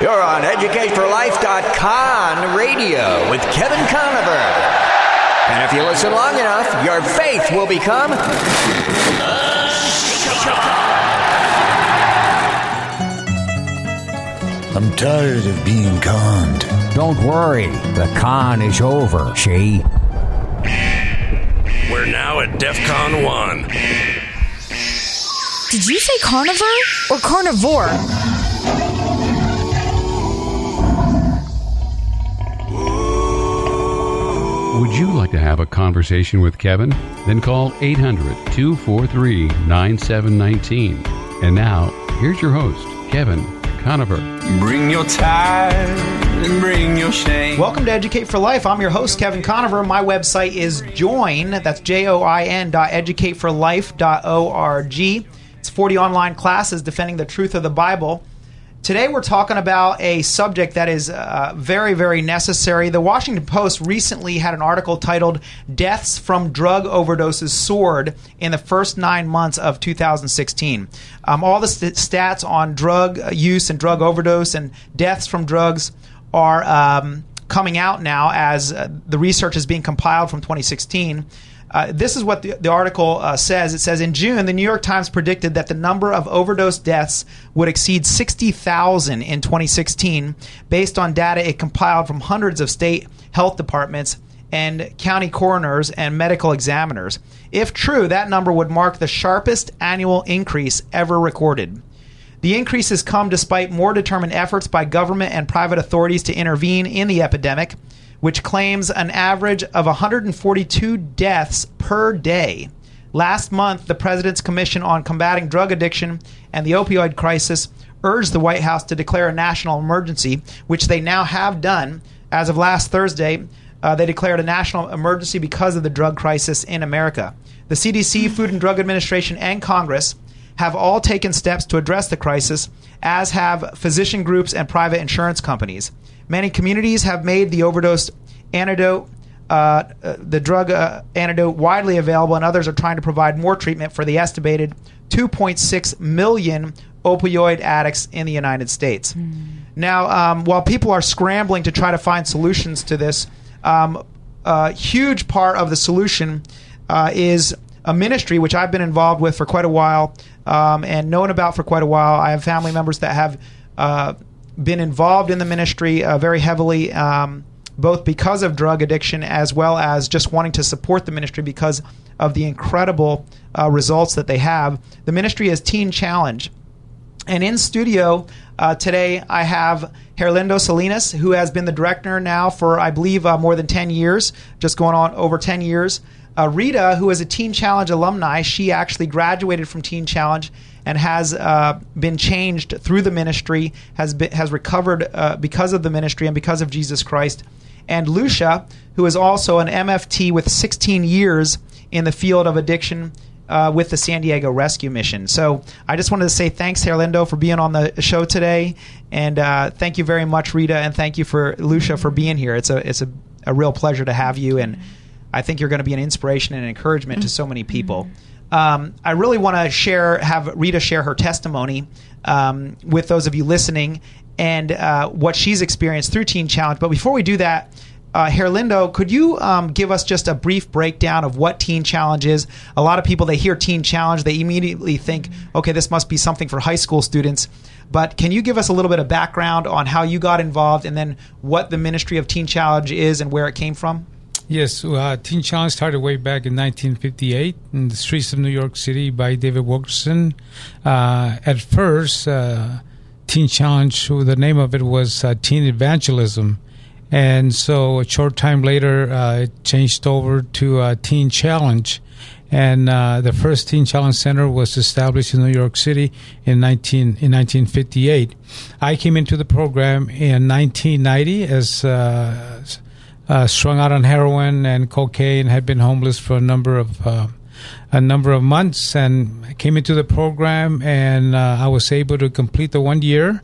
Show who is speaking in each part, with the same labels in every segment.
Speaker 1: You're on EducateForLife.com radio with Kevin Conover. And if you listen long enough, your faith will become.
Speaker 2: I'm tired of being conned.
Speaker 3: Don't worry, the con is over, she.
Speaker 4: We're now at DEF CON 1.
Speaker 5: Did you say carnivore or carnivore?
Speaker 6: You like to have a conversation with Kevin? Then call 800 243 9719. And now, here's your host, Kevin Conover.
Speaker 7: Bring your tide and bring your shame.
Speaker 8: Welcome to Educate for Life. I'm your host, Kevin Conover. My website is join, that's J O I N dot educateforlife.org. It's 40 online classes defending the truth of the Bible. Today we're talking about a subject that is uh, very, very necessary. The Washington Post recently had an article titled Deaths from Drug Overdoses Soared in the First Nine Months of 2016. Um, all the st- stats on drug use and drug overdose and deaths from drugs are um, coming out now as uh, the research is being compiled from 2016. Uh, this is what the, the article uh, says. It says in June, the New York Times predicted that the number of overdose deaths would exceed 60,000 in 2016, based on data it compiled from hundreds of state health departments and county coroners and medical examiners. If true, that number would mark the sharpest annual increase ever recorded. The increase has come despite more determined efforts by government and private authorities to intervene in the epidemic which claims an average of 142 deaths per day. Last month, the President's Commission on Combating Drug Addiction and the Opioid Crisis urged the White House to declare a national emergency, which they now have done. As of last Thursday, uh, they declared a national emergency because of the drug crisis in America. The CDC, Food and Drug Administration, and Congress have all taken steps to address the crisis, as have physician groups and private insurance companies. Many communities have made the overdose antidote, uh, uh, the drug uh, antidote, widely available, and others are trying to provide more treatment for the estimated 2.6 million opioid addicts in the United States. Mm. Now, um, while people are scrambling to try to find solutions to this, um, a huge part of the solution uh, is a ministry which I've been involved with for quite a while um, and known about for quite a while. I have family members that have uh, been involved in the ministry uh, very heavily, um, both because of drug addiction as well as just wanting to support the ministry because of the incredible uh, results that they have. The ministry is Teen Challenge. And in studio uh, today, I have Herlindo Salinas, who has been the director now for, I believe, uh, more than 10 years, just going on over 10 years. Uh, Rita, who is a Teen Challenge alumni, she actually graduated from Teen Challenge and has uh, been changed through the ministry, has been, has recovered uh, because of the ministry and because of Jesus Christ. And Lucia, who is also an MFT with 16 years in the field of addiction uh, with the San Diego Rescue Mission. So I just wanted to say thanks, Herlindo, for being on the show today, and uh, thank you very much, Rita, and thank you for Lucia for being here. It's a it's a, a real pleasure to have you, and I think you're going to be an inspiration and encouragement to so many people. Um, I really want to share, have Rita share her testimony um, with those of you listening and uh, what she's experienced through Teen Challenge. But before we do that, uh, Herlindo, could you um, give us just a brief breakdown of what Teen Challenge is? A lot of people, they hear Teen Challenge, they immediately think, okay, this must be something for high school students. But can you give us a little bit of background on how you got involved and then what the Ministry of Teen Challenge is and where it came from?
Speaker 9: Yes, uh, Teen Challenge started way back in 1958 in the streets of New York City by David Wilkerson. Uh, at first, uh, Teen Challenge, the name of it was uh, Teen Evangelism. And so a short time later, uh, it changed over to uh, Teen Challenge. And the first Teen Challenge Center was established in New York City in 19 in 1958. I came into the program in 1990 as uh, strung out on heroin and cocaine, had been homeless for a number of uh, a number of months, and came into the program, and uh, I was able to complete the one year.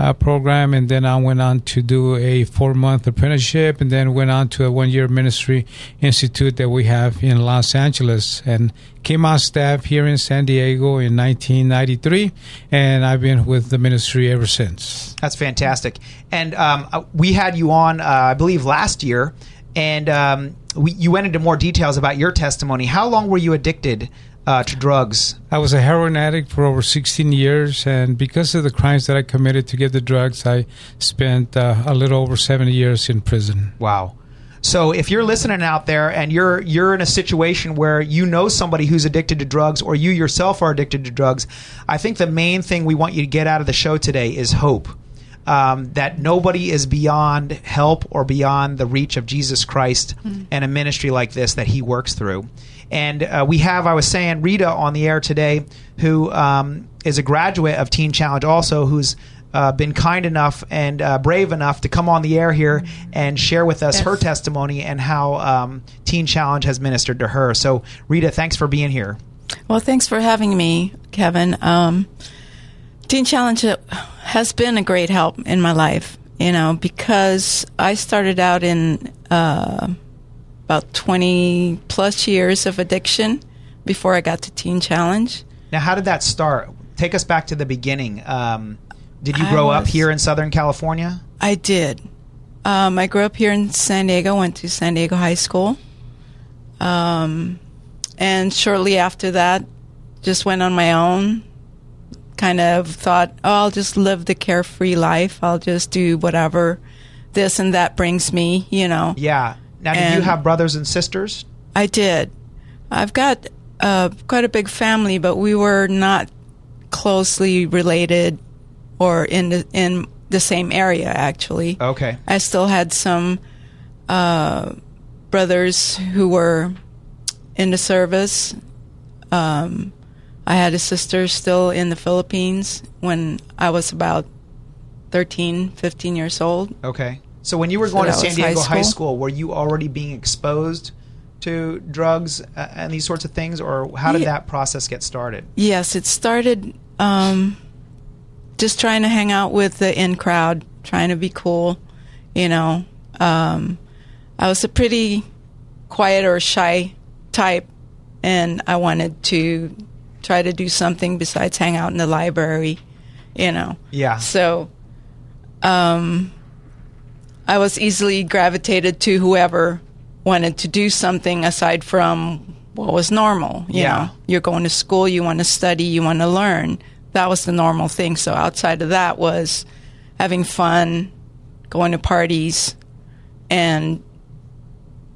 Speaker 9: Uh, program, and then I went on to do a four month apprenticeship, and then went on to a one year ministry institute that we have in Los Angeles, and came on staff here in San Diego in 1993, and I've been with the ministry ever since.
Speaker 8: That's fantastic. And um, uh, we had you on, uh, I believe, last year, and um, we, you went into more details about your testimony. How long were you addicted uh, to drugs?
Speaker 9: I was a heroin addict for over 16 years, and because of the crimes that I committed to get the drugs, I spent uh, a little over 70 years in prison.
Speaker 8: Wow. So if you're listening out there and you're you're in a situation where you know somebody who's addicted to drugs or you yourself are addicted to drugs, I think the main thing we want you to get out of the show today is hope. Um, that nobody is beyond help or beyond the reach of Jesus Christ and a ministry like this that He works through. And uh, we have, I was saying, Rita on the air today, who um, is a graduate of Teen Challenge, also who's uh, been kind enough and uh, brave enough to come on the air here and share with us her testimony and how um, Teen Challenge has ministered to her. So, Rita, thanks for being here.
Speaker 10: Well, thanks for having me, Kevin. Um, Teen Challenge has been a great help in my life, you know, because I started out in uh, about 20 plus years of addiction before I got to Teen Challenge.
Speaker 8: Now, how did that start? Take us back to the beginning. Um, did you grow up here in Southern California?
Speaker 10: I did. Um, I grew up here in San Diego, went to San Diego High School. Um, and shortly after that, just went on my own. Kind of thought, oh, I'll just live the carefree life. I'll just do whatever this and that brings me, you know.
Speaker 8: Yeah. Now, did you have brothers and sisters?
Speaker 10: I did. I've got uh, quite a big family, but we were not closely related or in the, in the same area, actually.
Speaker 8: Okay.
Speaker 10: I still had some uh, brothers who were in the service. Um, I had a sister still in the Philippines when I was about 13, 15 years old.
Speaker 8: Okay. So when you were
Speaker 10: So
Speaker 8: going to San Diego
Speaker 10: high
Speaker 8: High
Speaker 10: school?
Speaker 8: School, were you already being exposed to drugs and these sorts of things, or how did
Speaker 10: Yeah.
Speaker 8: that process get started?
Speaker 10: Yes, it started um, just trying to hang out with the in crowd, trying to be cool. You know, um, I was a pretty quiet or shy type, and I wanted to try to do something besides hang out in the library. You know,
Speaker 8: Yeah.
Speaker 10: so um, I was easily gravitated to whoever wanted to do something aside from what was normal. You
Speaker 8: Yeah.
Speaker 10: know, you're going to school, you want to study, you want to learn. That was the normal thing. So outside of that was having fun, going to parties, and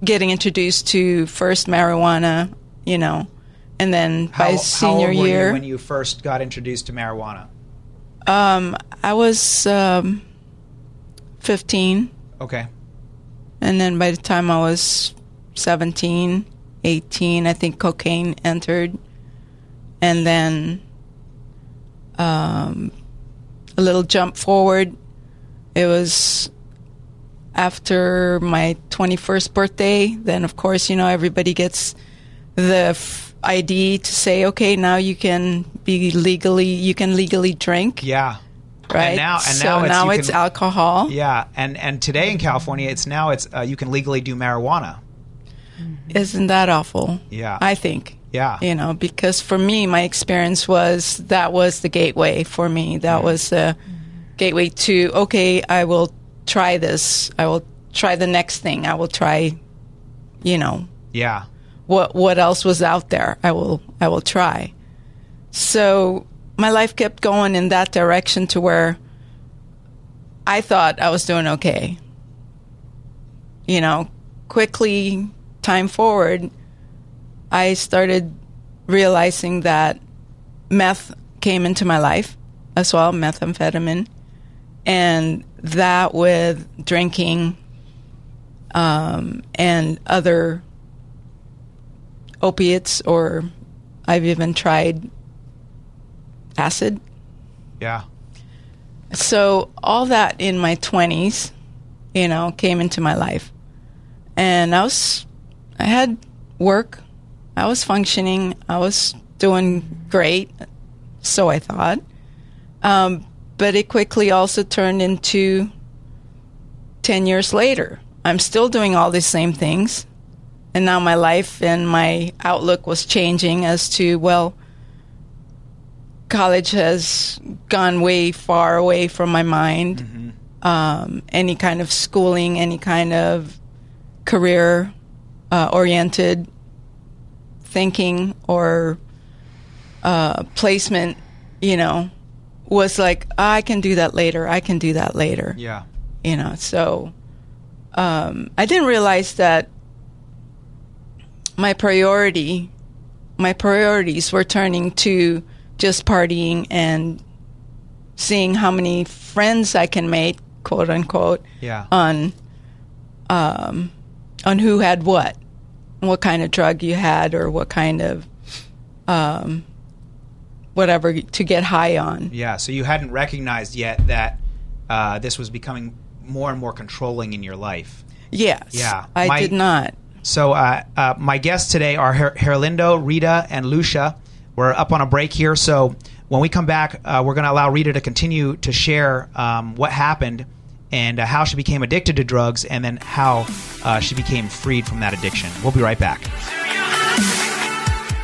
Speaker 10: getting introduced to first marijuana. You know, and then
Speaker 8: How,
Speaker 10: by
Speaker 8: how
Speaker 10: senior
Speaker 8: old were
Speaker 10: year,
Speaker 8: you when you first got introduced to marijuana?
Speaker 10: um, I was um, 15.
Speaker 8: Okay.
Speaker 10: And then by the time I was 17, 18, I think cocaine entered. And then um, a little jump forward. It was after my 21st birthday. Then, of course, you know, everybody gets the f- ID to say, okay, now you can be legally, you can legally drink,
Speaker 8: Yeah.
Speaker 10: right?
Speaker 8: now- and
Speaker 10: so
Speaker 8: now it's-
Speaker 10: now it's
Speaker 8: can-
Speaker 10: alcohol.
Speaker 8: Yeah. And and today in California, it's now it's uh, you can legally do marijuana.
Speaker 10: Isn't that awful?
Speaker 8: Yeah.
Speaker 10: I think.
Speaker 8: Yeah.
Speaker 10: You know, because for me, my experience was that was the gateway for me. That was the gateway to, okay, I will try this. I will try the next thing. I will try, you know,
Speaker 8: Yeah.
Speaker 10: What what else was out there. I will I will try. So my life kept going in that direction to where I thought I was doing okay. You know, quickly time forward, I started realizing that meth came into my life as well, methamphetamine, and that with drinking um, and other opiates, or I've even tried acid.
Speaker 8: Yeah.
Speaker 10: So all that in my 20s, you know, came into my life. And I was, I had work. I was functioning. I was doing great. So I thought. Um, but it quickly also turned into 10 years later. I'm still doing all these same things. And now my life and my outlook was changing as to, well, college has gone way far away from my mind. Mm-hmm. Um, any kind of schooling, any kind of career uh, oriented thinking or uh, placement, you know, was like, I can do that later. I can do that later.
Speaker 8: Yeah.
Speaker 10: You know, so um, I didn't realize that my priority, my priorities were turning to just partying and seeing how many friends I can make, quote unquote,
Speaker 8: yeah.
Speaker 10: on um, on who had what, what kind of drug you had, or what kind of um, whatever to get high on.
Speaker 8: Yeah. So you hadn't recognized yet that uh, this was becoming more and more controlling in your life.
Speaker 10: Yes.
Speaker 8: Yeah.
Speaker 10: I
Speaker 8: My-
Speaker 10: did not.
Speaker 8: So uh, uh, my guests today are Her- Herlindo, Rita, and Lucia. We're up on a break here, so when we come back, uh, we're going to allow Rita to continue to share um, what happened and uh, how she became addicted to drugs, and then how uh, she became freed from that addiction. We'll be right back.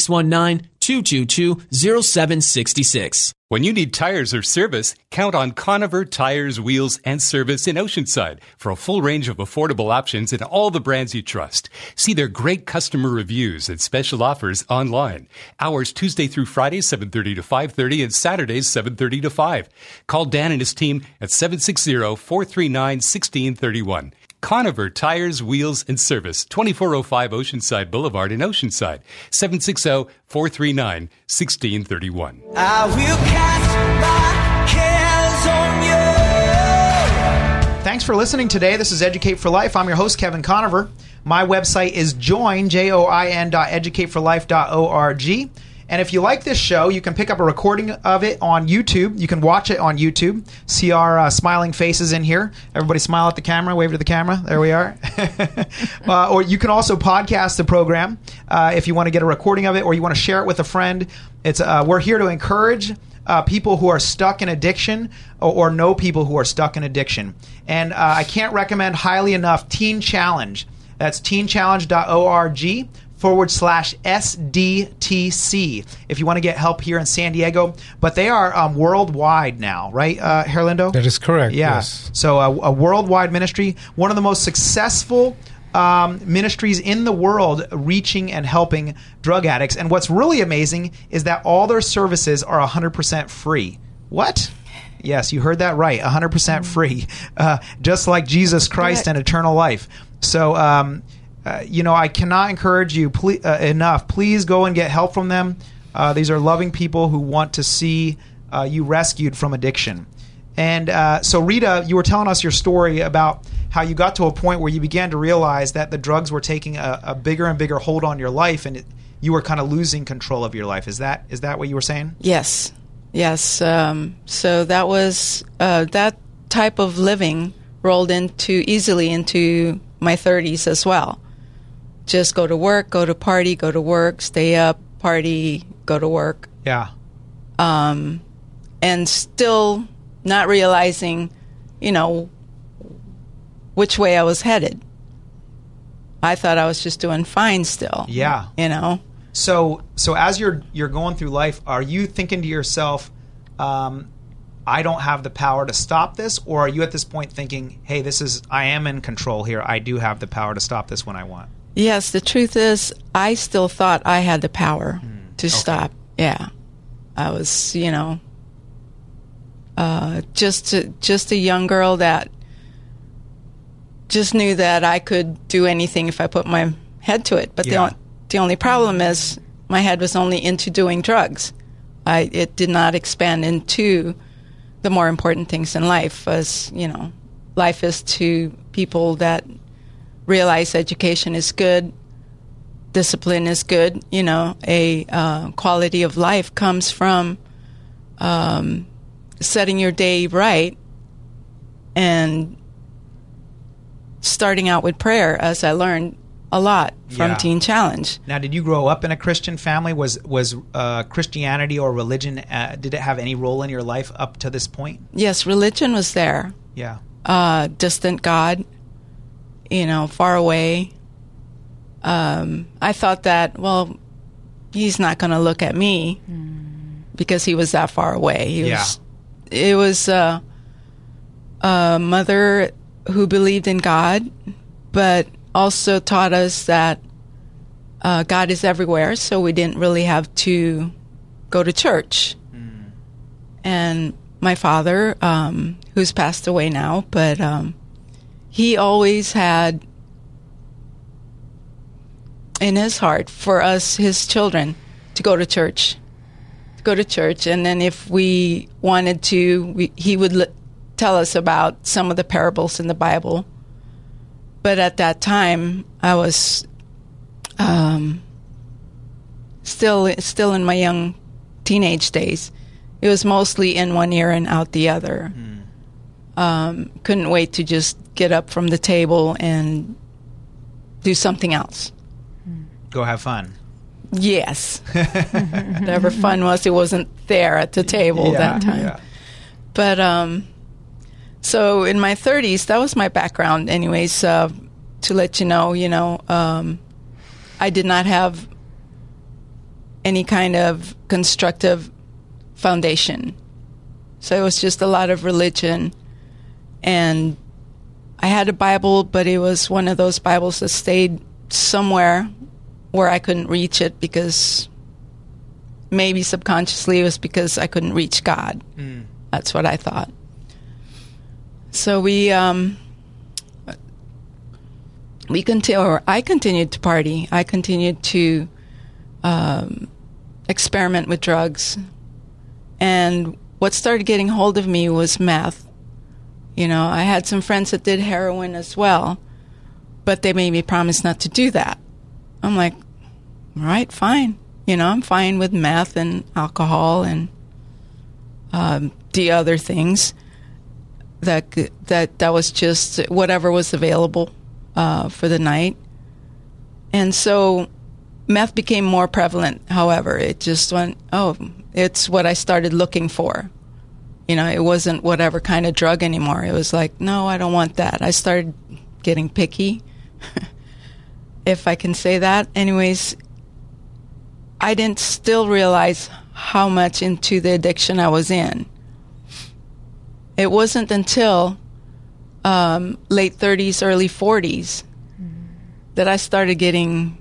Speaker 11: 619 222 0766.
Speaker 12: When you need tires or service, count on Conover Tires, Wheels, and Service in Oceanside for a full range of affordable options in all the brands you trust. See their great customer reviews and special offers online. Hours Tuesday through Friday, 7.30 to 5.30 and Saturdays, 7.30 to 5. Call Dan and his team at 760-439-1631. Conover Tires, Wheels, and Service, 2405 Oceanside Boulevard in Oceanside, 760-439-1631.
Speaker 7: I will cast my cares on you.
Speaker 8: Thanks for listening today. This is Educate for Life. I'm your host, Kevin Conover. My website is join, J-O-I-N dot educateforlife.org. And if you like this show, you can pick up a recording of it on YouTube. You can watch it on YouTube. See our uh, smiling faces in here. Everybody smile at the camera, wave to the camera. There we are. uh, or you can also podcast the program uh, if you want to get a recording of it or you want to share it with a friend. It's uh, We're here to encourage uh, people who are stuck in addiction or, or know people who are stuck in addiction. And uh, I can't recommend highly enough Teen Challenge. That's teenchallenge.org forward slash SDTC if you want to get help here in San Diego. But they are um, worldwide now, right, uh, Herlindo?
Speaker 9: That is correct.
Speaker 8: Yeah.
Speaker 9: Yes.
Speaker 8: So a, a worldwide ministry, one of the most successful um, ministries in the world reaching and helping drug addicts. And what's really amazing is that all their services are 100% free. What? Yes, you heard that right. 100% free, uh, just like Jesus Christ and eternal life. So, um, uh, you know, I cannot encourage you ple- uh, enough. Please go and get help from them. Uh, these are loving people who want to see uh, you rescued from addiction. And uh, so, Rita, you were telling us your story about how you got to a point where you began to realize that the drugs were taking a, a bigger and bigger hold on your life, and it, you were kind of losing control of your life. Is that is that what you were saying?
Speaker 10: Yes, yes. Um, so that was that type of living rolled into easily into my 30s as well. Just go to work, go to party, go to work, stay up, party, go to work.
Speaker 8: Yeah.
Speaker 10: Um, and still not realizing, you know, which way I was headed. I thought I was just doing fine still.
Speaker 8: Yeah.
Speaker 10: You know.
Speaker 8: So so as you're you're going through life, are you thinking to yourself, um, I don't have the power to stop this, or are you at this point thinking, Hey, this is I am in control here. I do have the power to stop this when I want.
Speaker 10: Yes, the truth is, I still thought I had the power to stop. Yeah, I was, you know, uh, just a, just a young girl that just knew that I could do anything if I put my head to it. But the
Speaker 8: Yeah.
Speaker 10: on, the only problem is my head was only into doing drugs. I it did not expand into the more important things in life. As you know, life is to people that realize education is good, discipline is good. You know, a uh, quality of life comes from um, setting your day right and starting out with prayer, as I learned a lot from
Speaker 8: Yeah.
Speaker 10: Teen Challenge.
Speaker 8: Now, did you grow up in a Christian family? Was was uh, Christianity or religion? Uh, did it have any role in your life up to this point?
Speaker 10: Yes, religion was there.
Speaker 8: Yeah.
Speaker 10: Uh, distant God, you know, far away. Um, I thought that, well, he's not going to look at me because he was that far away. He
Speaker 8: Yeah.
Speaker 10: was, it was uh, a mother who believed in God, but also taught us that uh, God is everywhere, so we didn't really have to go to church. And my father, um, who's passed away now, but um, he always had in his heart for us, his children, to go to church, to go to church, and then if we wanted to, we, he would l- tell us about some of the parables in the Bible. But at that time, I was um, still still in my young teenage days. It was mostly in one ear and out the other. Um, couldn't wait to just get up from the table and do something else.
Speaker 8: Go have fun.
Speaker 10: Yes. Whatever fun was, it wasn't there at the table
Speaker 8: Yeah,
Speaker 10: that time.
Speaker 8: yeah.
Speaker 10: But um, so in my 30s, that was my background, anyways. Uh, to let you know, you know, um, I did not have any kind of constructive foundation. So it was just a lot of religion. And I had a Bible, but it was one of those Bibles that stayed somewhere where I couldn't reach it because maybe subconsciously it was because I couldn't reach God. That's what I thought. So we um, we continue, or I continued to party. I continued to um, experiment with drugs, and what started getting hold of me was meth. You know, I had some friends that did heroin as well, but they made me promise not to do that. I'm like, all right, fine. You know, I'm fine with meth and alcohol and um, the other things. That that that was just whatever was available uh, for the night, and so meth became more prevalent. However, it just went. Oh, it's what I started looking for. You know, it wasn't whatever kind of drug anymore. It was like, no, I don't want that. I started getting picky, if I can say that. Anyways, I didn't still realize how much into the addiction I was in. It wasn't until um, late 30s, early 40s that I started getting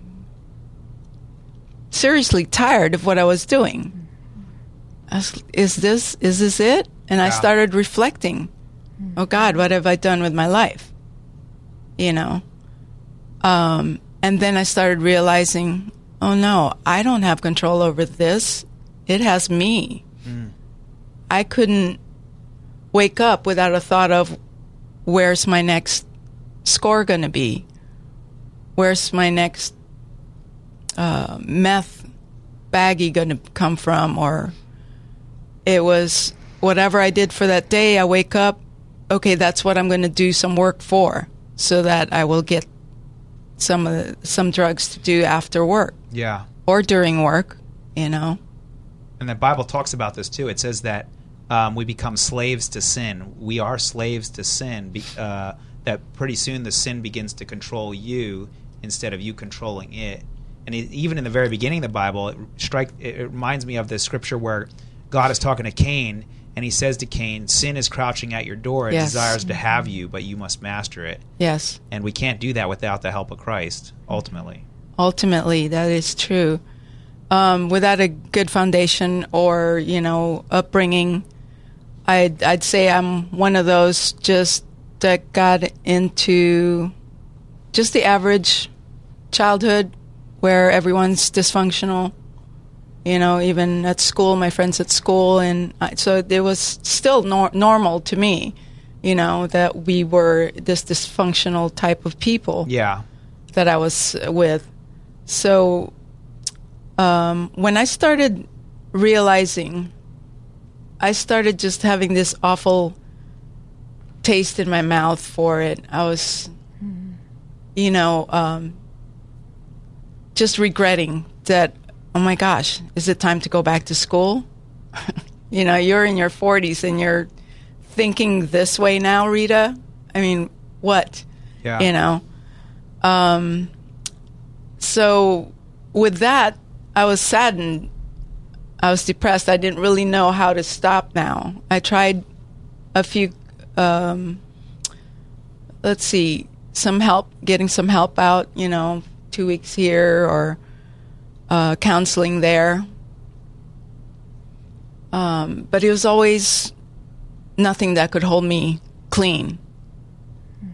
Speaker 10: seriously tired of what I was doing. I was, is this is this it? And I started reflecting. Oh God, what have I done with my life? You know. Um, and then I started realizing, oh no, I don't have control over this. It has me. I couldn't wake up without a thought of where's my next score going to be? Where's my next uh, meth baggie going to come from? Or it was whatever I did for that day, I wake up, okay, that's what I'm going to do some work for so that I will get some of the, some drugs to do after work
Speaker 8: Yeah.
Speaker 10: or during work, you know.
Speaker 8: And the Bible talks about this too. It says that um, we become slaves to sin. We are slaves to sin. Be, uh, that pretty soon the sin begins to control you instead of you controlling it. And it, even in the very beginning of the Bible, it strike it reminds me of the scripture where God is talking to Cain, and He says to Cain, "Sin is crouching at your door. It
Speaker 10: Yes.
Speaker 8: desires to have you, but you must master it."
Speaker 10: Yes.
Speaker 8: And we can't do that without the help of Christ. Ultimately.
Speaker 10: Ultimately, that is true. Um, without a good foundation or you know upbringing, I'd I'd say I'm one of those just that got into just the average childhood where everyone's dysfunctional. You know, even at school, my friends at school, and I, so it was still nor- normal to me. You know that we were this dysfunctional type of people
Speaker 8: Yeah.
Speaker 10: that I was with. So um, when I started realizing, I started just having this awful taste in my mouth for it. I was, you know, um, just regretting that, oh my gosh, is it time to go back to school? you know, you're in your 40s and you're thinking this way now, Rita. I mean, what?
Speaker 8: Yeah.
Speaker 10: You know? Um, so with that, I was saddened. I was depressed. I didn't really know how to stop now. I tried a few, um, let's see, some help, getting some help out, you know, two weeks here or uh, counseling there. Um, but it was always nothing that could hold me clean.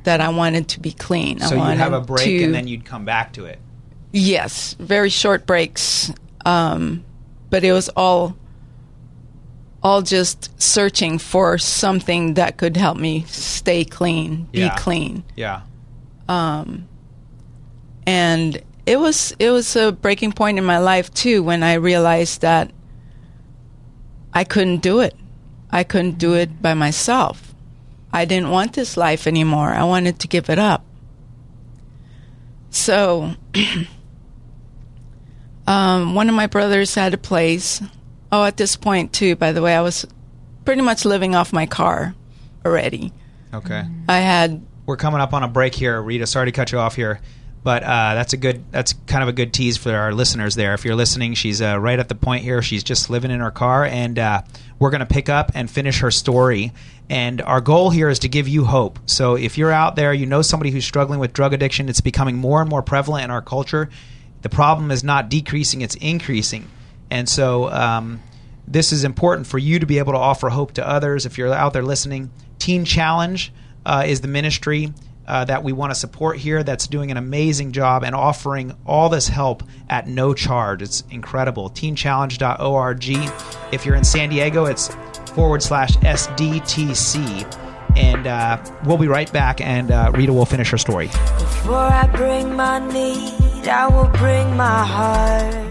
Speaker 10: That I wanted to be clean.
Speaker 8: So you have a break,
Speaker 10: to-
Speaker 8: and then you'd come back to it.
Speaker 10: Yes, very short breaks. Um, but it was all all just searching for something that could help me stay clean, be
Speaker 8: Yeah.
Speaker 10: clean.
Speaker 8: Yeah.
Speaker 10: Um, and it was it was a breaking point in my life too when I realized that I couldn't do it. I couldn't do it by myself. I didn't want this life anymore. I wanted to give it up. So, um, one of my brothers had a place. Oh, at this point, too, by the way, I was pretty much living off my car already.
Speaker 8: Okay.
Speaker 10: I had
Speaker 8: We're coming up on a break here, Rita. Sorry to cut you off here, but uh, that's a good. That's kind of a good tease for our listeners there. If you're listening, she's uh, right at the point here. She's just living in her car, and uh, we're going to pick up and finish her story. And our goal here is to give you hope. So if you're out there, you know somebody who's struggling with drug addiction. It's becoming more and more prevalent in our culture. The problem is not decreasing; it's increasing. And so um, this is important for you to be able to offer hope to others. If you're out there listening, Teen Challenge uh, is the ministry uh, that we want to support here that's doing an amazing job and offering all this help at no charge. It's incredible. Teenchallenge.org. If you're in San Diego, it's forward slash SDTC. And uh, we'll be right back, and uh, Rita will finish her story.
Speaker 13: Before I bring my need, I will bring my heart.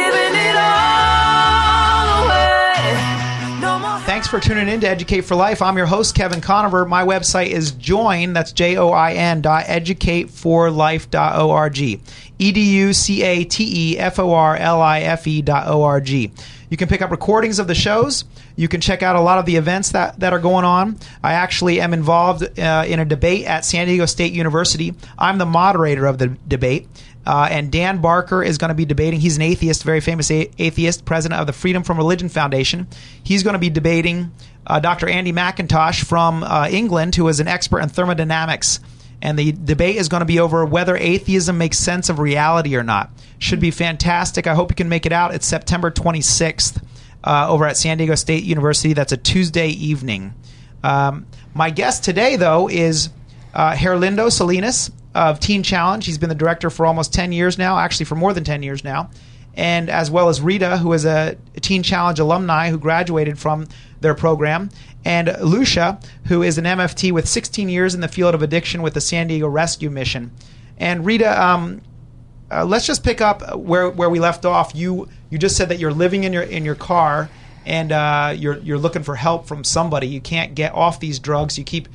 Speaker 8: Thanks for tuning in to Educate for Life. I'm your host, Kevin Conover. My website is join, that's J O I N, dot educateforlife.org. E D U C A T E F O R L I F E dot O R G. You can pick up recordings of the shows. You can check out a lot of the events that, that are going on. I actually am involved uh, in a debate at San Diego State University. I'm the moderator of the debate. Uh, and Dan Barker is going to be debating. He's an atheist, very famous a- atheist, president of the Freedom from Religion Foundation. He's going to be debating uh, Dr. Andy McIntosh from uh, England, who is an expert in thermodynamics. And the debate is going to be over whether atheism makes sense of reality or not. Should be fantastic. I hope you can make it out. It's September 26th uh, over at San Diego State University. That's a Tuesday evening. Um, my guest today, though, is uh, Herlindo Salinas of Teen Challenge. He's been the director for almost 10 years now, actually, for more than 10 years now. And as well as Rita, who is a Teen Challenge alumni who graduated from their program, and Lucia, who is an MFT with 16 years in the field of addiction with the San Diego Rescue Mission. And Rita, um, uh, let's just pick up where, where we left off. You you just said that you're living in your in your car and uh, you're you're looking for help from somebody. You can't get off these drugs. You keep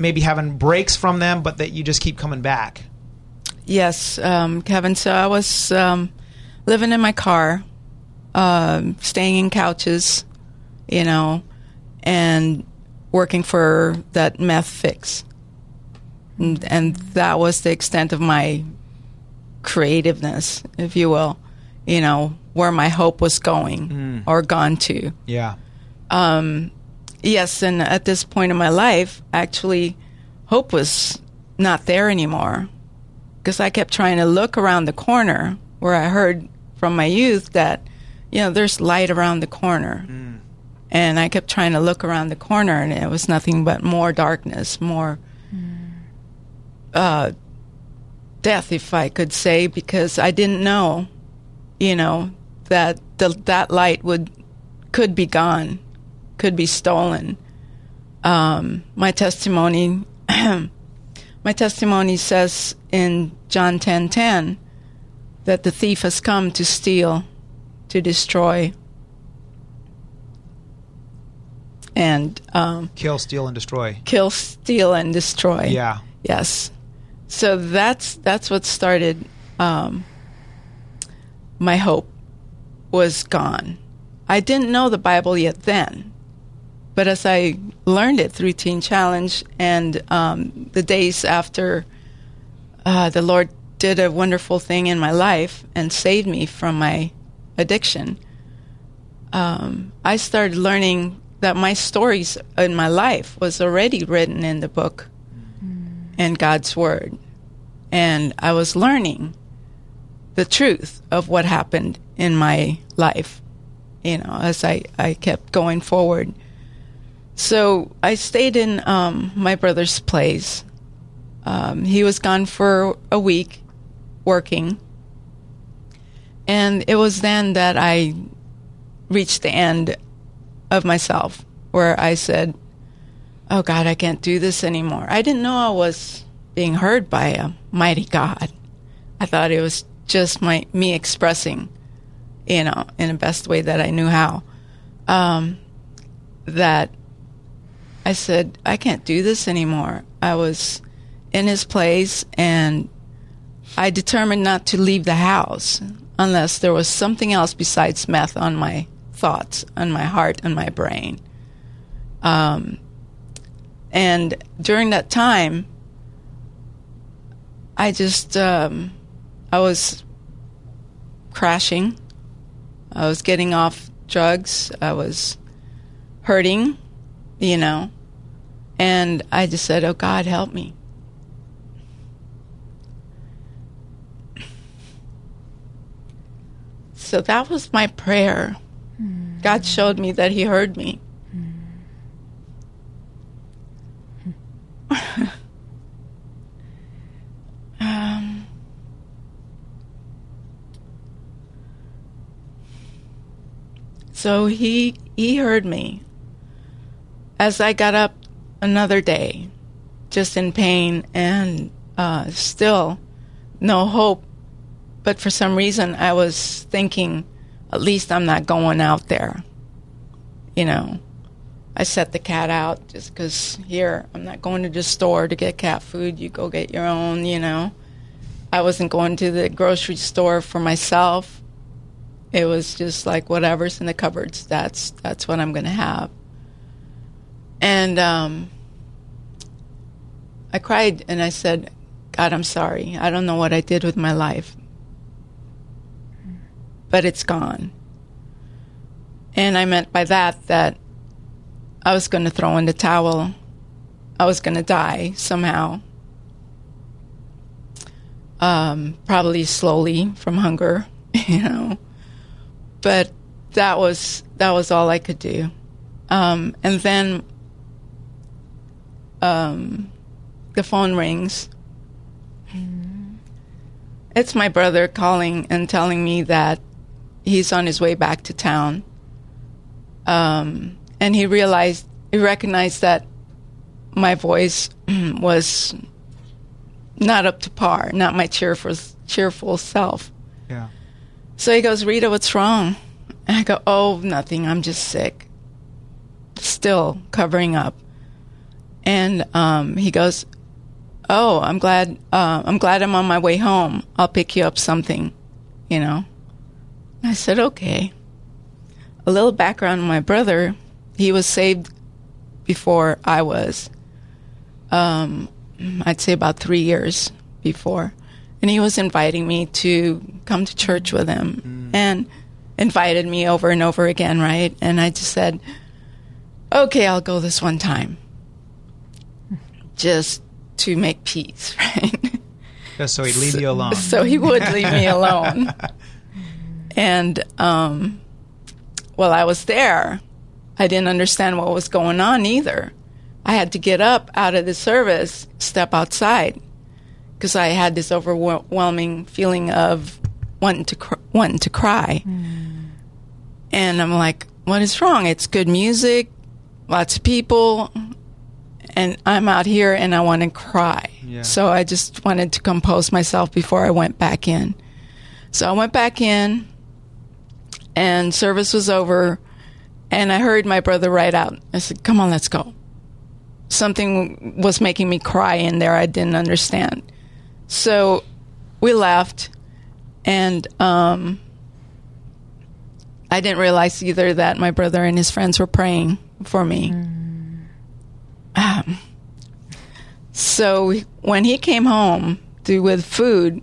Speaker 8: maybe having breaks from them, but that you just keep coming back.
Speaker 10: Yes, um, Kevin. So I was um, living in my car, um staying in couches, you know, and working for that meth fix. And, and that was the extent of my creativeness, if you will, you know, where my hope was going
Speaker 8: Mm.
Speaker 10: or gone to.
Speaker 8: Yeah.
Speaker 10: Um, yes, and at this point in my life, actually, hope was not there anymore. Because I kept trying to look around the corner where I heard from my youth that, you know, there's light around the corner. And I kept trying to look around the corner, and it was nothing but more darkness, more uh, death, if I could say, because I didn't know, you know, that the, that light would could be gone, could be stolen. Um, my testimony, my testimony says in John ten ten that the thief has come to steal, to destroy, and um,
Speaker 8: Kill, steal, and destroy.
Speaker 10: kill, steal, and destroy.
Speaker 8: Yeah.
Speaker 10: Yes. So that's that's what started. Um, my hope was gone. I didn't know the Bible yet then, but as I learned it through Teen Challenge and um, the days after uh, the Lord did a wonderful thing in my life and saved me from my addiction, um, I started learning that my stories in my life was already written in the book and God's Word. And I was learning the truth of what happened in my life, you know, as I, I kept going forward. So I stayed in um, my brother's place. Um, he was gone for a week working. And it was then that I reached the end of myself where I said, Oh God, I can't do this anymore. I didn't know I was being heard by a mighty God. I thought it was just my me expressing, you know, in the best way that I knew how. Um, that I said, I can't do this anymore. I was in his place and I determined not to leave the house unless there was something else besides meth on my thoughts on my heart and my brain. Um, and during that time, I just um, I was crashing. I was getting off drugs. I was hurting, you know, and I just said, "Oh God, help me." So that was my prayer. God showed me that He heard me. um, so he he heard me as I got up another day, just in pain and uh, still no hope. But for some reason, I was thinking, at least I'm not going out there. You know, I set the cat out just because here I'm not going to the store to get cat food. You go get your own. You know, I wasn't going to the grocery store for myself. It was just like whatever's in the cupboards. That's that's what I'm going to have. And um, I cried and I said, God, I'm sorry. I don't know what I did with my life, but it's gone. And I meant by that that I was going to throw in the towel. I was going to die somehow. Um, probably slowly from hunger, you know. But that was that was all I could do. Um, and then um, the phone rings. It's my brother calling and telling me that he's on his way back to town. Um, and he realized, he recognized that my voice was not up to par, not my cheerful, cheerful self.
Speaker 8: Yeah.
Speaker 10: So he goes, Rita, what's wrong? And I go, oh, nothing. I'm just sick. Still covering up. And um, he goes, oh, I'm glad. Uh, I'm glad I'm on my way home. I'll pick you up something, you know. I said, okay. A little background on my brother. He was saved before I was. Um, I'd say about three years before. And he was inviting me to come to church with him and invited me over and over again, right? And I just said, okay, I'll go this one time. Just to make peace, right?
Speaker 8: Just so he'd leave you alone.
Speaker 10: So he would leave me alone. and um, while I was there, I didn't understand what was going on either. I had to get up out of the service, step outside, because I had this overwhelming feeling of wanting to cr- wanting to cry. And I'm like, "What is wrong? It's good music, lots of people, and I'm out here and I want to cry."
Speaker 14: Yeah.
Speaker 10: So I just wanted to compose myself before I went back in. So I went back in, and service was over, and I heard my brother right out. I said, "Come on, let's go." Something was making me cry in there. I didn't understand. So we left, and um, I didn't realize either that my brother and his friends were praying for me. Um, so when he came home to, with food,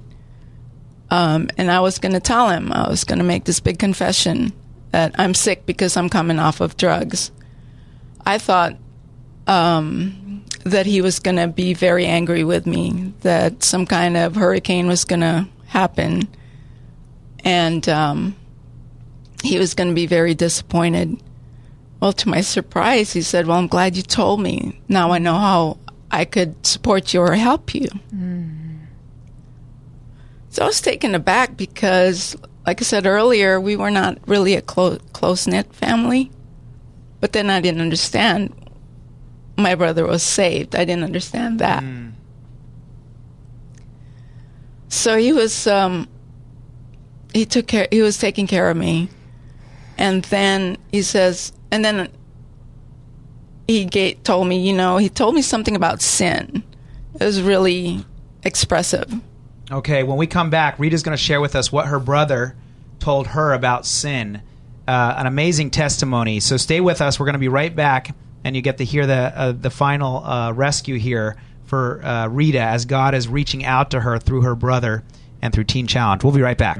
Speaker 10: um, and I was going to tell him, I was going to make this big confession that I'm sick because I'm coming off of drugs. I thought um, that he was going to be very angry with me, that some kind of hurricane was going to happen, and um, he was going to be very disappointed. Well, to my surprise, he said, Well, I'm glad you told me. Now I know how I could support you or help you. So I was taken aback because, like I said earlier, we were not really a clo- close knit family. But then I didn't understand. My brother was saved. I didn't understand that. So he was, um, he took care, he was taking care of me. And then he says, and then he told me, you know, he told me something about sin. It was really expressive.
Speaker 8: Okay, when we come back, Rita's going to share with us what her brother told her about sin. uh, an amazing testimony. So stay with us. We're going to be right back, and you get to hear the uh, the final uh, rescue here for uh, Rita as God is reaching out to her through her brother and through Teen Challenge. We'll be right back.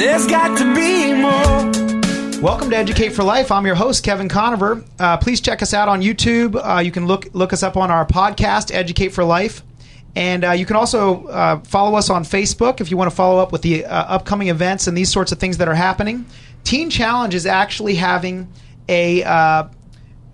Speaker 7: There's got to be more.
Speaker 8: Welcome to Educate for Life. I'm your host, Kevin Conover. Uh, please check us out on YouTube. Uh, you can look look us up on our podcast, Educate for Life. And uh, you can also uh, follow us on Facebook if you want to follow up with the uh, upcoming events and these sorts of things that are happening. Teen Challenge is actually having a uh,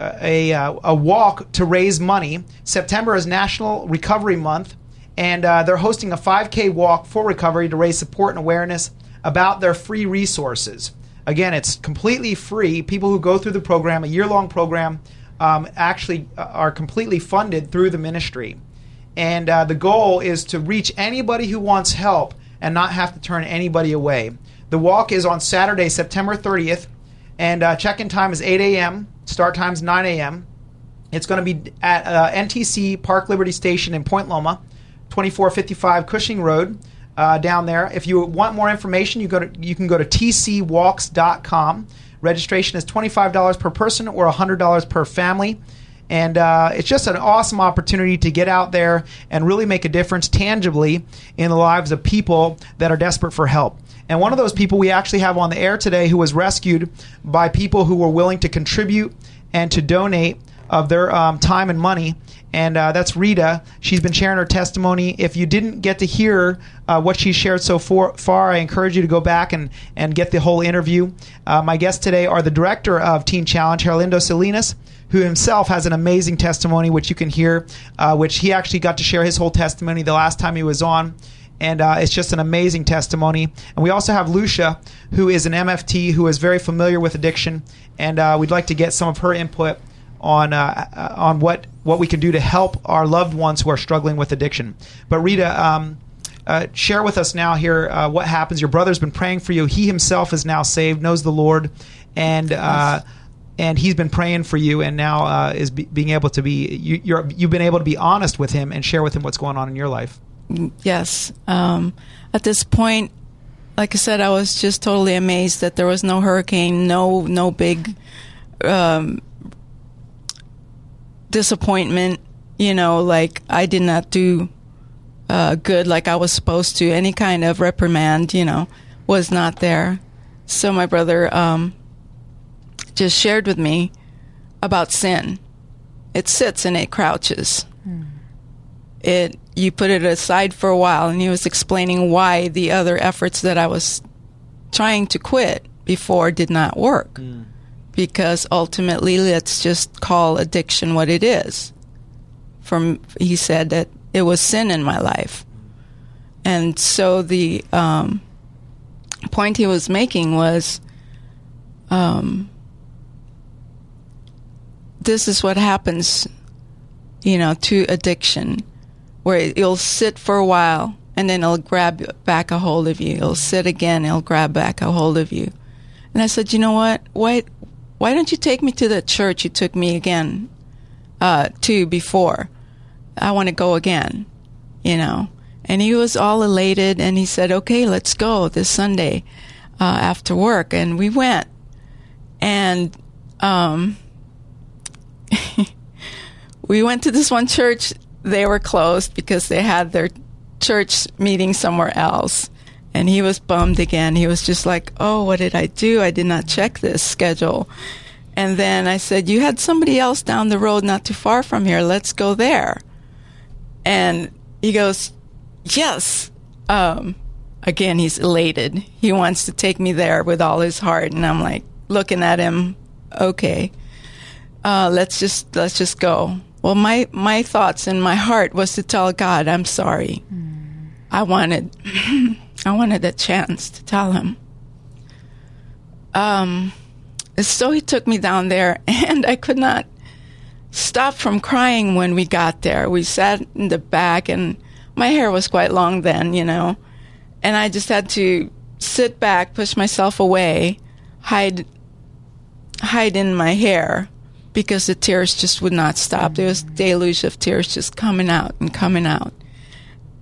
Speaker 8: a, a walk to raise money. September is National Recovery Month, and they're hosting a 5K walk for recovery to raise support and awareness about their free resources. Again, it's completely free. People who go through the program, a year long program, um, actually are completely funded through the ministry. And uh, the goal is to reach anybody who wants help and not have to turn anybody away. The walk is on Saturday, September 30th, and uh, check in time is 8 a.m., start time is 9 a.m. It's going to be at uh, NTC Park Liberty Station in Point Loma, 2455 Cushing Road uh, down there. If you want more information, you go to you can go to tcwalks.com. Registration is twenty five dollars per person or hundred dollars per family. And uh, it's just an awesome opportunity to get out there and really make a difference tangibly in the lives of people that are desperate for help. And one of those people we actually have on the air today who was rescued by people who were willing to contribute and to donate of their um, time and money and uh, that's Rita. She's been sharing her testimony. If you didn't get to hear uh, what she shared so for, far, I encourage you to go back and, and get the whole interview. Uh, my guests today are the director of Teen Challenge, Herlindo Salinas, who himself has an amazing testimony, which you can hear, uh, which he actually got to share his whole testimony the last time he was on and uh, it's just an amazing testimony. And we also have Lucia, who is an MFT who is very familiar with addiction, and uh, we'd like to get some of her input on uh, uh, on what what we can do to help our loved ones who are struggling with addiction. But Rita, um, uh, share with us now here uh, what happens. Your brother's been praying for you. He himself is now saved, knows the Lord, and uh, and he's been praying for you, and now uh, is be, being able to be you, you're you've been able to be honest with him and share with him what's going on in your life.
Speaker 10: Yes. Um, at this point, like I said, I was just totally amazed that there was no hurricane, no no big. Um, disappointment, you know, like I did not do uh, good like I was supposed to. Any kind of reprimand, you know, was not there. So my brother um, just shared with me about sin. It sits and it crouches.
Speaker 5: Hmm.
Speaker 10: it you put it aside for a while and he was explaining why the other efforts that I was trying to quit before did not work. Because ultimately let's just call addiction what it is. From he said that it was sin in my life. And so the um, point he was making was um, this is what happens, you know, to addiction, where it'll sit for a while and then it'll grab back a hold of you. It'll sit again, it'll grab back a hold of you. And I said, you know what? Why, why don't you take me to the church you took me again uh, to before? I want to go again, you know. And he was all elated and he said, okay, let's go this Sunday uh, after work. And we went. And um, we went to this one church. They were closed because they had their church meeting somewhere else. And he was bummed again. He was just like, oh, what did I do? I did not check this schedule. And then I said, you had somebody else down the road not too far from here. Let's go there. And he goes, yes. Um, again, he's elated. He wants to take me there with all his heart. And I'm like looking at him, okay, uh, let's just, let's just go. Well, my, my thoughts in my heart was to tell God, I'm sorry. I wanted, I wanted a chance to tell him. Um, so he took me down there and I could not stop from crying when we got there. We sat in the back and my hair was quite long then, you know, and I just had to sit back, push myself away, hide, hide in my hair because the tears just would not stop. There was a deluge of tears just coming out and coming out.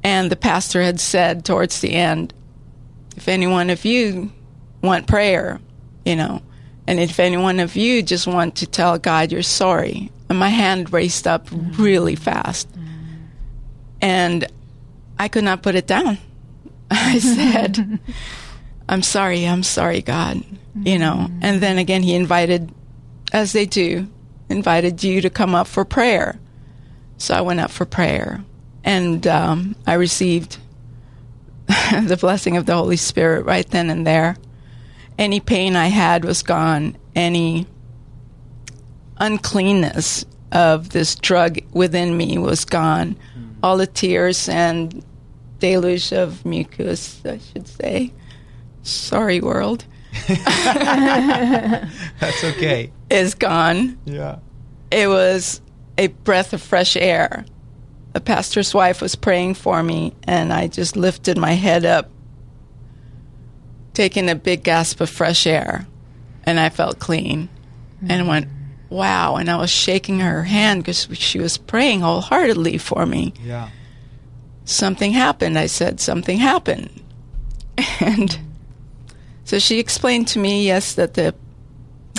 Speaker 10: And the pastor had said towards the end, if anyone of you want prayer, you know, and if anyone of you just want to tell God you're sorry, and my hand raised up really fast. And I could not put it down. I said, I'm sorry, I'm sorry, God, you know. And then again, he invited, as they do, invited you to come up for prayer. So I went up for prayer and um, I received the blessing of the Holy Spirit right then and there. Any pain I had was gone. Any uncleanness of this drug within me was gone. All the tears and deluge of mucus, I should say. Sorry, world.
Speaker 8: That's okay.
Speaker 10: Is gone.
Speaker 8: Yeah.
Speaker 10: It was a breath of fresh air. A pastor's wife was praying for me, and I just lifted my head up, taking a big gasp of fresh air, and I felt clean and mm-hmm. went, wow. And I was shaking her hand because she was praying wholeheartedly for me.
Speaker 8: Yeah.
Speaker 10: Something happened. I said, something happened. And so she explained to me, yes, that the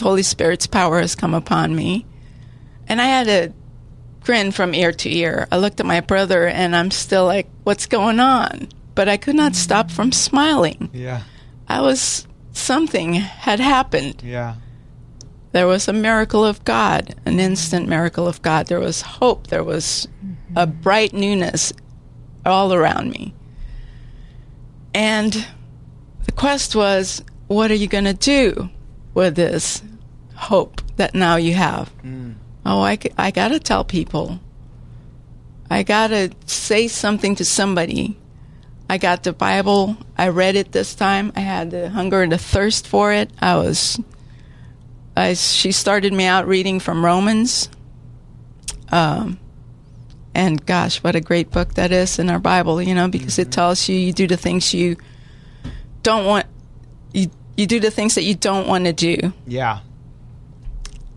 Speaker 10: Holy Spirit's power has come upon me. And I had a grin from ear to ear. I looked at my brother and I'm still like, what's going on? But I could not mm. stop from smiling.
Speaker 8: Yeah.
Speaker 10: I was, something had happened.
Speaker 8: Yeah.
Speaker 10: There was a miracle of God, an instant miracle of God. There was hope. There was a mm-hmm. bright newness all around me. And the quest was what are you going to do with this hope that now you have? Mm. Oh, I, I got to tell people. I got to say something to somebody. I got the Bible. I read it this time. I had the hunger and the thirst for it. I was I, she started me out reading from Romans. Um, and gosh, what a great book that is in our Bible, you know, because it tells you you do the things you don't want, you, you do the things that you don't want to do.
Speaker 8: Yeah.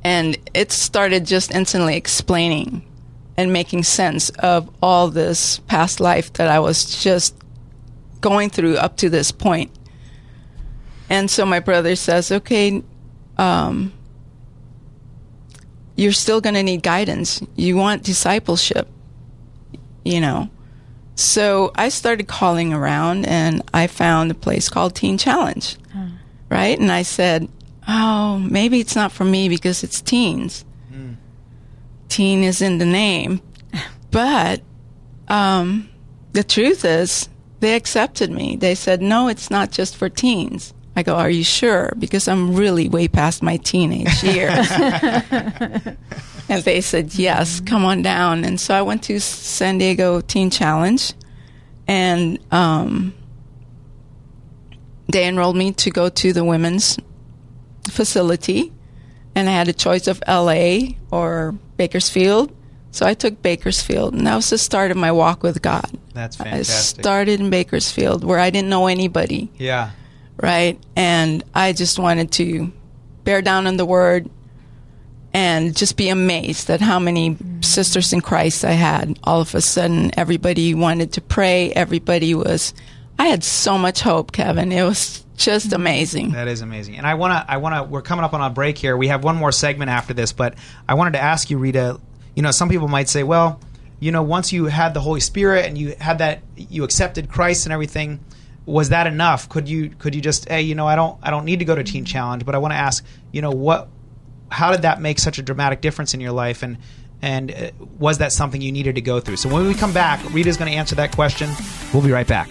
Speaker 10: And it started just instantly explaining and making sense of all this past life that I was just going through up to this point. And so my brother says, okay, um, you're still going to need guidance. You want discipleship, you know. So I started calling around and I found a place called Teen Challenge, right? And I said, oh, maybe it's not for me because it's teens. Teen is in the name, but um, the truth is, they accepted me. They said, no, it's not just for teens. I go, are you sure? Because I'm really way past my teenage years. and they said, yes, come on down. And so I went to San Diego Teen Challenge and um, they enrolled me to go to the women's facility. And I had a choice of LA or Bakersfield. So I took Bakersfield, and that was the start of my walk with God.
Speaker 8: That's fantastic.
Speaker 10: I started in Bakersfield where I didn't know anybody
Speaker 8: Yeah.
Speaker 10: right? And I just wanted to bear down on the word and just be amazed at how many sisters in Christ I had. All of a sudden, everybody wanted to pray. Everybody was, I had so much hope, Kevin. It was just amazing.
Speaker 8: That is amazing. And I want to, I want to, we're coming up on a break here. We have one more segment after this, but I wanted to ask you, Rita, you know, some people might say, well, you know, once you had the Holy Spirit and you had that, you accepted Christ and everything, was that enough? Could you, could you just, hey, you know, I don't, I don't need to go to Teen Challenge, but I want to ask, you know, what, how did that make such a dramatic difference in your life? And, and uh, was that something you needed to go through? So when we come back, Rita's going to answer that question. We'll be right back.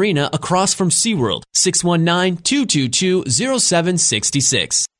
Speaker 11: Marina across from SeaWorld. 619-222-0766.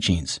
Speaker 15: teachings.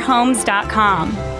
Speaker 16: conoverhomes.com.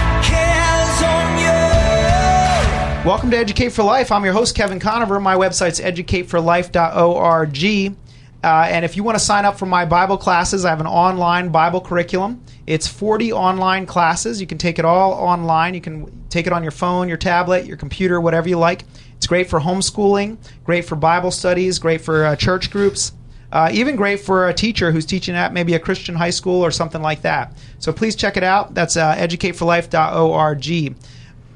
Speaker 8: Welcome to Educate for Life. I'm your host, Kevin Conover. My website's educateforlife.org. Uh, and if you want to sign up for my Bible classes, I have an online Bible curriculum. It's 40 online classes. You can take it all online. You can take it on your phone, your tablet, your computer, whatever you like. It's great for homeschooling, great for Bible studies, great for uh, church groups. Uh, even great for a teacher who's teaching at maybe a Christian high school or something like that. So please check it out. That's uh, educateforlife.org.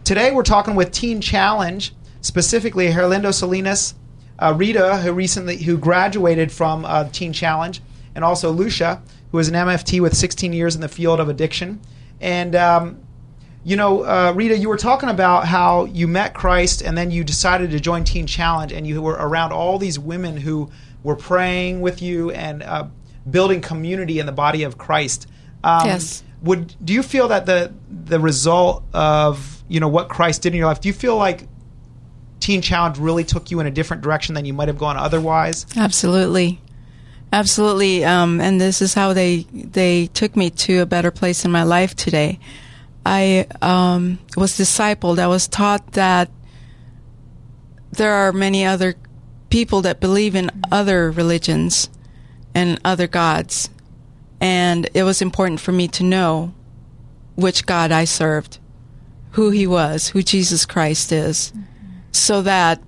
Speaker 8: Today we're talking with Teen Challenge, specifically Herlindo Salinas, uh, Rita, who recently who graduated from uh, Teen Challenge, and also Lucia, who is an MFT with 16 years in the field of addiction. And um, you know, uh, Rita, you were talking about how you met Christ and then you decided to join Teen Challenge, and you were around all these women who were praying with you and uh, building community in the body of Christ. Um,
Speaker 10: Yes.
Speaker 8: Would do you feel that the the result of you know what Christ did in your life? Do you feel like Teen Challenge really took you in a different direction than you might have gone otherwise?
Speaker 10: Absolutely, absolutely. Um, and this is how they they took me to a better place in my life today. I um, was discipled. I was taught that there are many other people that believe in other religions and other gods, and it was important for me to know which God I served, who he was, who Jesus Christ is, so that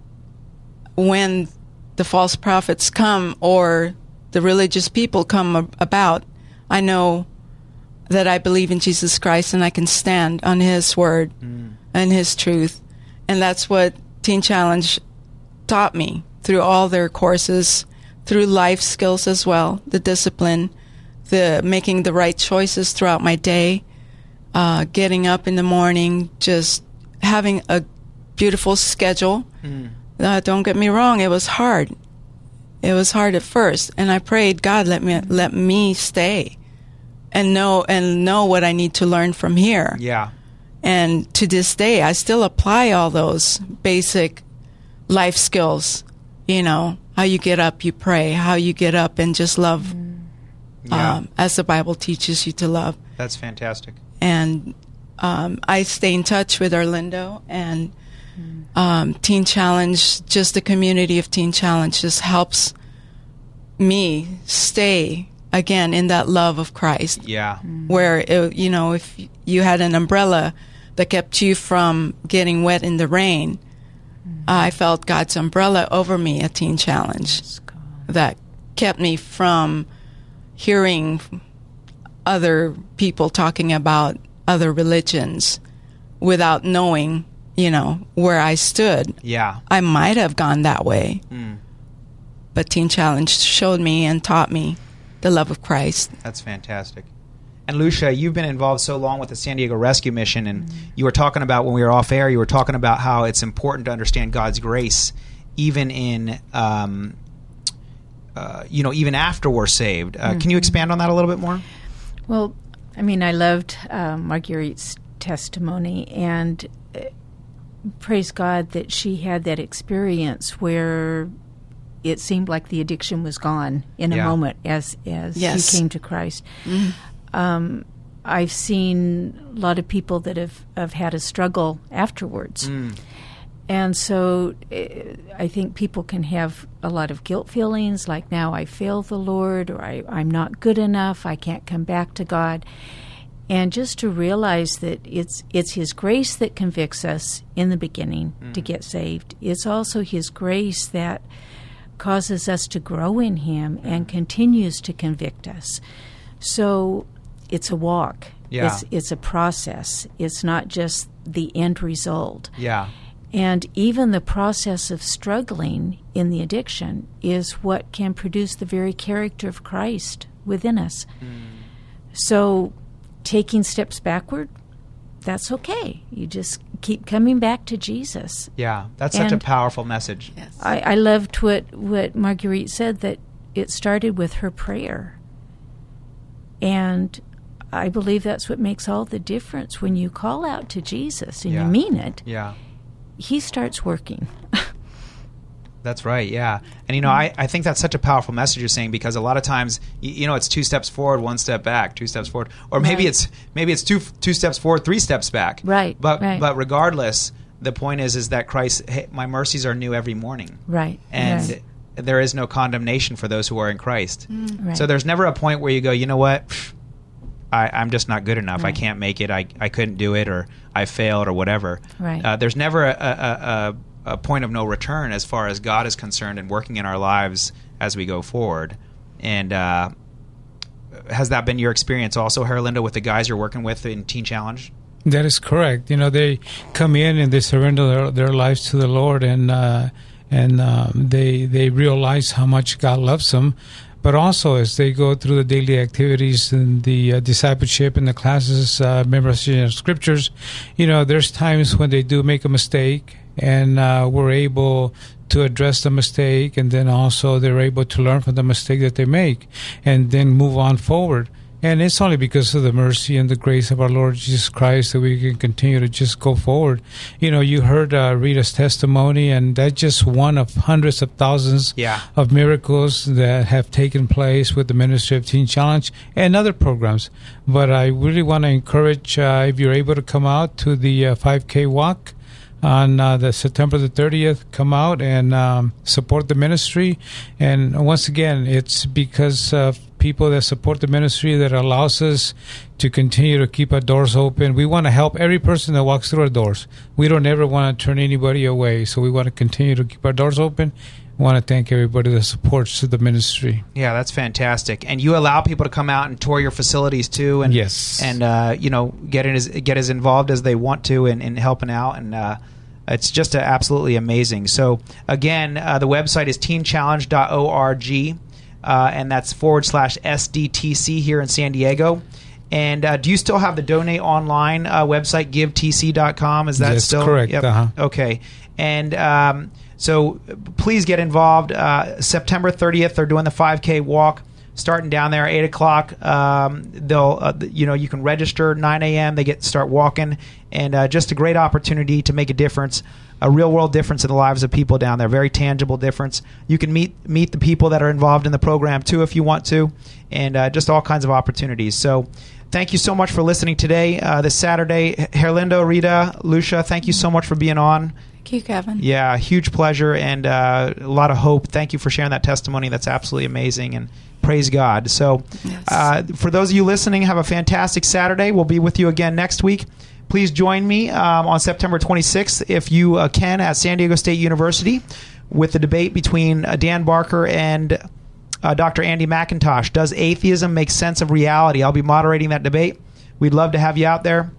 Speaker 10: when the false prophets come or the religious people come about, I know that I believe in Jesus Christ and I can stand on his word mm. and his truth. And that's what Teen Challenge taught me through all their courses, through life skills as well, the discipline, the making the right choices throughout my day, uh, getting up in the morning, just having a beautiful schedule. Uh, don't get me wrong; it was hard. It was hard at first, and I prayed, God, let me let me stay, and know and know what I need to learn from here.
Speaker 8: Yeah.
Speaker 10: And to this day, I still apply all those basic life skills. You know, how you get up, you pray, how you get up and just love
Speaker 8: Yeah.
Speaker 10: um, as the Bible teaches you to love.
Speaker 8: That's fantastic.
Speaker 10: And um, I stay in touch with Orlando and um, Teen Challenge, just the community of Teen Challenge just helps me stay again in that love of Christ.
Speaker 8: Yeah.
Speaker 10: where it, you know if you had an umbrella that kept you from getting wet in the rain i felt god's umbrella over me at teen challenge that kept me from hearing other people talking about other religions without knowing you know where i stood
Speaker 8: Yeah.
Speaker 10: i might have gone that way
Speaker 8: Mm.
Speaker 10: but teen challenge showed me and taught me the love of christ
Speaker 8: That's fantastic. And Lucia, you've been involved so long with the San Diego Rescue Mission, and you were talking about when we were off air. You were talking about how it's important to understand God's grace, even in, um, uh, you know, even after we're saved. Uh, Can you
Speaker 14: Mhm.
Speaker 8: expand on that a little bit more?
Speaker 14: Well, I mean, I loved uh, Marguerite's testimony, and uh, praise God that she had that experience where it seemed like the addiction was gone in a moment as as
Speaker 10: Yes.
Speaker 14: she came to Christ.
Speaker 10: Mhm.
Speaker 14: Um, I've seen a lot of people that have, have had a struggle afterwards. And so eh, I think people can have a lot of guilt feelings like now I failed the Lord or I, I'm not good enough, I can't come back to God. And just to realize that it's it's His grace that convicts us in the beginning to
Speaker 17: Mm.
Speaker 14: get saved. It's also His grace that causes us to grow in Him and continues to convict us. So it's a walk.
Speaker 8: Yeah.
Speaker 14: It's it's a process. It's not just the end result.
Speaker 8: Yeah.
Speaker 14: And even the process of struggling in the addiction is what can produce the very character of Christ within us. Hmm. So, taking steps backward, that's okay. You just keep coming back to Jesus.
Speaker 8: Yeah, that's such a powerful message.
Speaker 14: I, I loved what, what Marguerite said that it started with her prayer. And I believe that's what makes all the difference. When you call out to Jesus and
Speaker 8: Yeah.
Speaker 14: you mean it,
Speaker 8: Yeah.
Speaker 14: He starts working.
Speaker 8: That's right, yeah. And you know, I, I think that's such a powerful message you're saying because a lot of times, you, you know, it's two steps forward, one step back, two steps forward, or maybe
Speaker 14: Right.
Speaker 8: it's maybe it's two two steps forward, three steps back.
Speaker 14: Right,
Speaker 8: But
Speaker 14: right.
Speaker 8: but regardless, the point is is that Christ, hey, my mercies are new every morning,
Speaker 14: Right.
Speaker 8: and
Speaker 14: Right.
Speaker 8: there is no condemnation for those who are in Christ.
Speaker 14: Mm.
Speaker 8: So there's never a point where you go, you know what. I, I'm just not good enough. I can't make it. I, I couldn't do it, or I failed, or whatever.
Speaker 14: Right.
Speaker 8: Uh, there's never a, a, a, a point of no return as far as God is concerned and working in our lives as we go forward. And uh, has that been your experience also, Herlinda, with the guys you're working with in Teen Challenge?
Speaker 9: That is correct. You know, they come in and they surrender their, their lives to the Lord, and uh, and um, they they realize how much God loves them. But also, as they go through the daily activities and the uh, discipleship and the classes, uh, memorization of scriptures, you know, there's times when they do make a mistake, and uh, we're able to address the mistake, and then also they're able to learn from the mistake that they make, and then move on forward. And it's only because of the mercy and the grace of our Lord Jesus Christ that we can continue to just go forward. You know, you heard uh, Rita's testimony, and that's just one of hundreds of thousands
Speaker 8: Yeah.
Speaker 9: of miracles that have taken place with the Ministry of Teen Challenge and other programs. But I really want to encourage, uh, if you're able to come out to the uh, 5K walk, on uh, the September the 30th come out and um, support the ministry and once again it's because of people that support the ministry that allows us to continue to keep our doors open. We want to help every person that walks through our doors. We don't ever want to turn anybody away, so we want to continue to keep our doors open. I want to thank everybody that supports the ministry.
Speaker 8: Yeah, that's fantastic. And you allow people to come out and tour your facilities too, and
Speaker 9: Yes.
Speaker 8: and uh, you know get in as get as involved as they want to in, in helping out, and uh, it's just absolutely amazing. So again, uh, the website is teenchallenge.org, uh, and that's forward slash SDTC here in San Diego. And uh, do you still have the donate online uh, website, givetc.com? Is that
Speaker 9: That's
Speaker 8: still
Speaker 9: correct, uh-huh.
Speaker 8: Okay. And um, so please get involved. Uh, September 30th, they're doing the 5K walk starting down there 8 o'clock. Um, they'll, uh, you know, you can register 9 a.m. They get start walking. And uh, just a great opportunity to make a difference, a real world difference in the lives of people down there. Very tangible difference. You can meet meet the people that are involved in the program too if you want to, and uh, just all kinds of opportunities. So thank you so much for listening today, uh, this Saturday. Herlindo, Rita, Lucia, thank you so much for being on.
Speaker 10: Thank you, Kevin.
Speaker 8: Yeah, huge pleasure and uh, a lot of hope. Thank you for sharing that testimony. That's absolutely amazing and praise God. So, uh, for those of you listening, have a fantastic Saturday. We'll be with you again next week. Please join me um, on September 26th, if you uh, can, at San Diego State University with the debate between uh, Dan Barker and uh, Dr. Andy McIntosh. Does atheism make sense of reality? I'll be moderating that debate. We'd love to have you out there.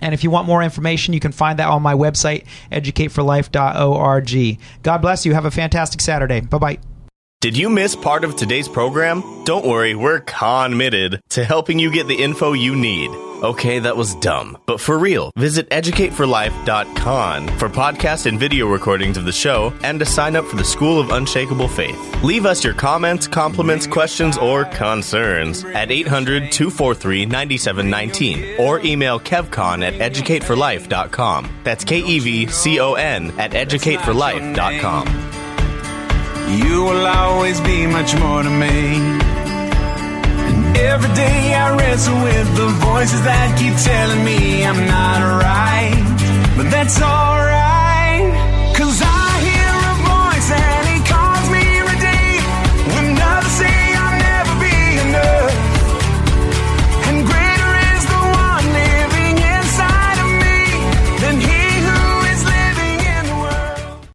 Speaker 8: And if you want more information, you can find that on my website, educateforlife.org. God bless you. Have a fantastic Saturday. Bye bye.
Speaker 18: Did you miss part of today's program? Don't worry, we're committed to helping you get the info you need. Okay, that was dumb. But for real, visit educateforlife.com for podcast and video recordings of the show and to sign up for the School of Unshakable Faith. Leave us your comments, compliments, questions, or concerns at 800 243 9719 or email kevcon at educateforlife.com. That's K E V C O N at educateforlife.com.
Speaker 17: You will always be much more to me. And every day I wrestle with the voices that keep telling me I'm not right. But that's all